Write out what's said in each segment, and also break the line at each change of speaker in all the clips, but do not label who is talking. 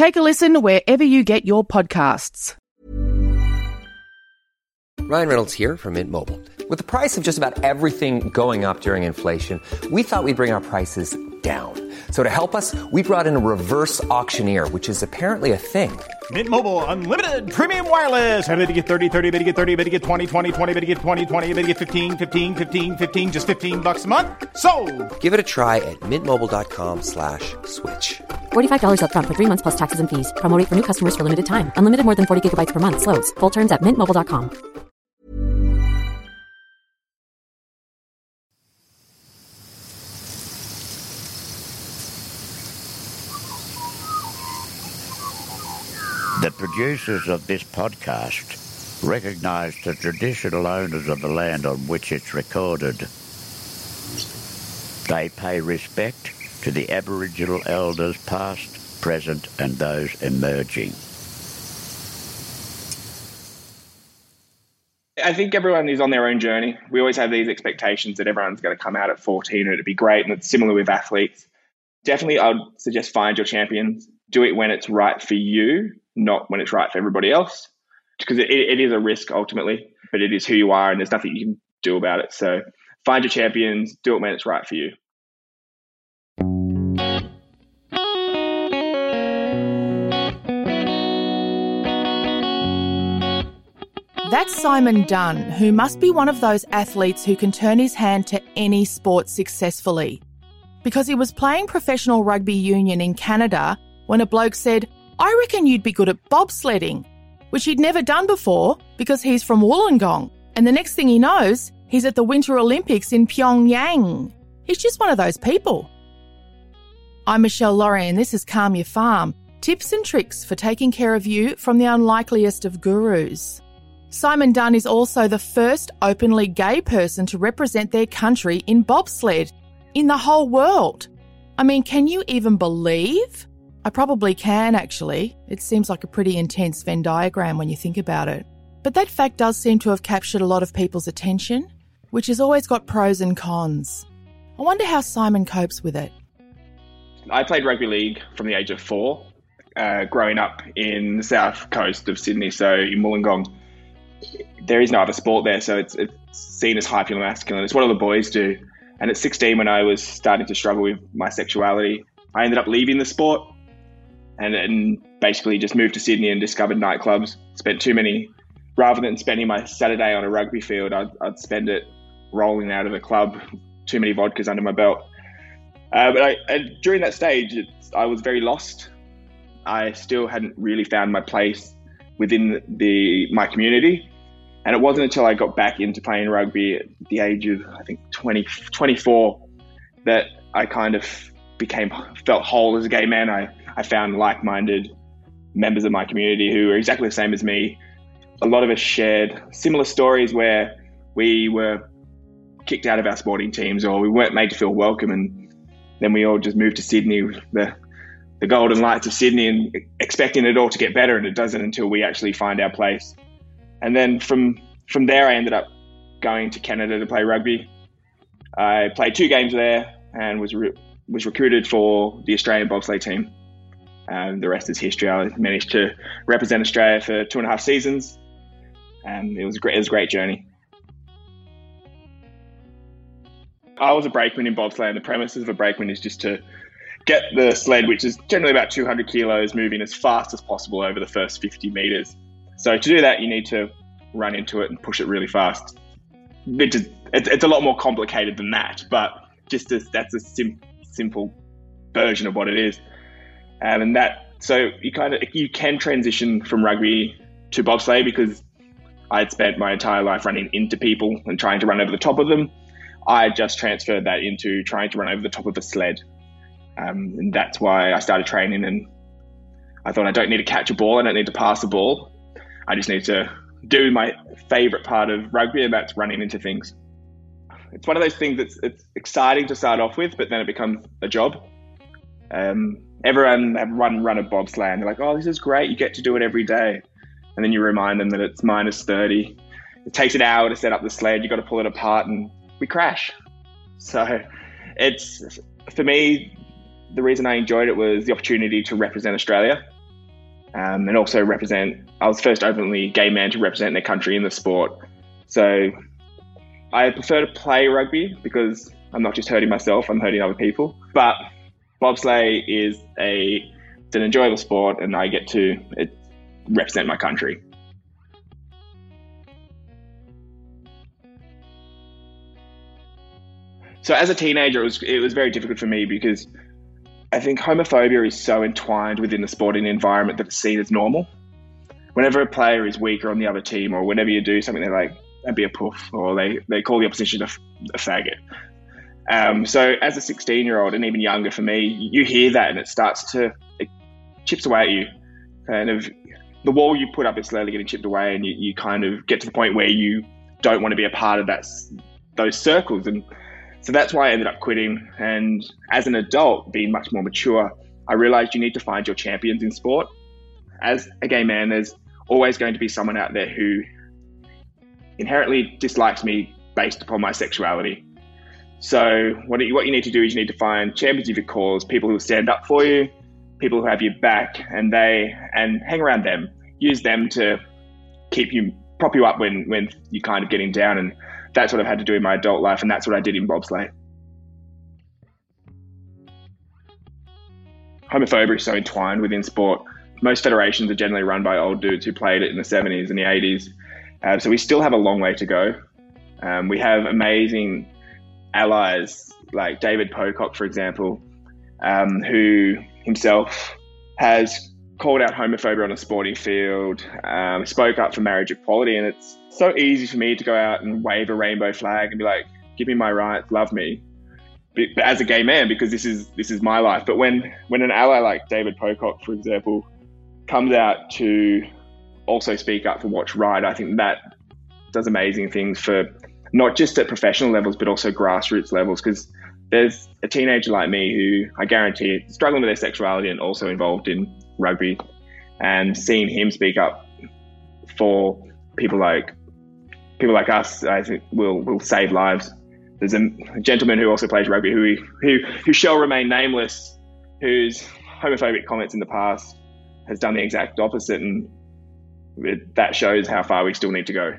Take a listen wherever you get your podcasts.
Ryan Reynolds here from Mint Mobile. With the price of just about everything going up during inflation, we thought we'd bring our prices down. So to help us, we brought in a reverse auctioneer, which is apparently a thing.
Mint Mobile unlimited premium wireless. Ready to get 30, 30, bit to get 30, bit to get 20, 20, 20, bit to get 20, 20, bit to get 15, 15, 15, 15 just 15 bucks a month. So,
Give it a try at mintmobile.com slash switch.
$45 upfront for three months plus taxes and fees. Promo rate for new customers for limited time. Unlimited more than 40 gigabytes per month. Slows. Full terms at mintmobile.com.
The producers of this podcast recognize the traditional owners of the land on which it's recorded. They pay respect to the Aboriginal elders past, present and those emerging.
I think everyone is on their own journey. We always have these expectations that everyone's going to come out at 14 and it'd be great. And it's similar with athletes. Definitely, I'd suggest find your champions. Do it when it's right for you, not when it's right for everybody else. Because it, it is a risk ultimately, but it is who you are and there's nothing you can do about it. So find your champions, do it when it's right for you.
That's Simon Dunn, who must be one of those athletes who can turn his hand to any sport successfully. Because he was playing professional rugby union in Canada when a bloke said, I reckon you'd be good at bobsledding, which he'd never done before because he's from Wollongong. And the next thing he knows, he's at the Winter Olympics in Pyongyang. He's just one of those people. I'm Michelle Laurie, and this is Calm Your Farm tips and tricks for taking care of you from the unlikeliest of gurus. Simon Dunn is also the first openly gay person to represent their country in bobsled in the whole world. I mean, can you even believe? I probably can, actually. It seems like a pretty intense Venn diagram when you think about it. But that fact does seem to have captured a lot of people's attention, which has always got pros and cons. I wonder how Simon copes with it.
I played rugby league from the age of four, uh, growing up in the south coast of Sydney, so in Wollongong. There is no other sport there, so it's, it's seen as hyper masculine. It's what all the boys do. And at 16, when I was starting to struggle with my sexuality, I ended up leaving the sport and, and basically just moved to Sydney and discovered nightclubs. Spent too many, rather than spending my Saturday on a rugby field, I'd, I'd spend it rolling out of a club, too many vodkas under my belt. Uh, but I, during that stage, I was very lost. I still hadn't really found my place within the my community. And it wasn't until I got back into playing rugby at the age of, I think, 20, 24, that I kind of became, felt whole as a gay man. I, I found like minded members of my community who were exactly the same as me. A lot of us shared similar stories where we were kicked out of our sporting teams or we weren't made to feel welcome. And then we all just moved to Sydney, the, the golden lights of Sydney, and expecting it all to get better. And it doesn't until we actually find our place. And then from from there, I ended up going to Canada to play rugby. I played two games there and was re- was recruited for the Australian bobsleigh team. And the rest is history. I managed to represent Australia for two and a half seasons, and it was a great, it was a great journey. I was a brakeman in bobsleigh, and the premises of a brakeman is just to get the sled, which is generally about 200 kilos, moving as fast as possible over the first 50 meters. So to do that, you need to run into it and push it really fast. It's, it's a lot more complicated than that, but just that's a sim, simple version of what it is. Um, and that so you kind of you can transition from rugby to bobsleigh because I had spent my entire life running into people and trying to run over the top of them. I just transferred that into trying to run over the top of a sled, um, and that's why I started training and I thought I don't need to catch a ball, I don't need to pass a ball. I just need to do my favorite part of rugby, and that's running into things. It's one of those things that's it's exciting to start off with, but then it becomes a job. Um, everyone have run run a bobsleigh, and they're like, "Oh, this is great! You get to do it every day." And then you remind them that it's minus thirty. It takes an hour to set up the sled. You got to pull it apart, and we crash. So, it's for me. The reason I enjoyed it was the opportunity to represent Australia um, and also represent. I was first openly gay man to represent their country in the sport. So I prefer to play rugby because I'm not just hurting myself; I'm hurting other people. But bobsleigh is a it's an enjoyable sport, and I get to it, represent my country. So as a teenager, it was it was very difficult for me because I think homophobia is so entwined within the sporting environment that it's seen as normal. Whenever a player is weaker on the other team, or whenever you do something, they're like, "That'd be a poof," or they they call the opposition a, a faggot. Um, so, as a 16 year old, and even younger for me, you hear that, and it starts to it chips away at you. Kind of the wall you put up is slowly getting chipped away, and you, you kind of get to the point where you don't want to be a part of that those circles and so that's why I ended up quitting. And as an adult, being much more mature, I realized you need to find your champions in sport. As a gay man, there's always going to be someone out there who inherently dislikes me based upon my sexuality. So what you, what you need to do is you need to find champions of your cause, people who stand up for you, people who have your back, and they and hang around them. Use them to keep you prop you up when when you're kind of getting down and that's what I've had to do in my adult life, and that's what I did in bobsleigh. Homophobia is so entwined within sport. Most federations are generally run by old dudes who played it in the 70s and the 80s. Uh, so we still have a long way to go. Um, we have amazing allies like David Pocock, for example, um, who himself has called out homophobia on a sporting field, um, spoke up for marriage equality, and it's so easy for me to go out and wave a rainbow flag and be like, "Give me my rights, love me." But, as a gay man, because this is this is my life. But when when an ally like David Pocock, for example, comes out to also speak up for what's right, I think that does amazing things for not just at professional levels, but also grassroots levels. Because there's a teenager like me who I guarantee is struggling with their sexuality and also involved in rugby, and seeing him speak up for people like people like us, I think, will will save lives. There's a, gentleman who also plays rugby who who who shall remain nameless, whose homophobic comments in the past has done the exact opposite, and it, that shows how far we still need to go.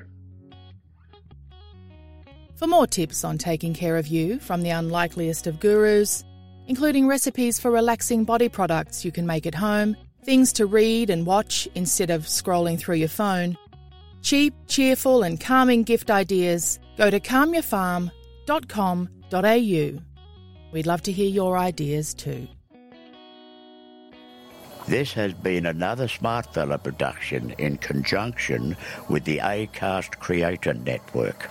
For more tips on taking care of you from the unlikeliest of gurus, including recipes for relaxing body products you can make at home, things to read and watch instead of scrolling through your phone, cheap, cheerful, and calming gift ideas, go to calmyourfarm.com.au. We'd love to hear your ideas too.
This has been another Smartfella production in conjunction with the ACAST Creator Network.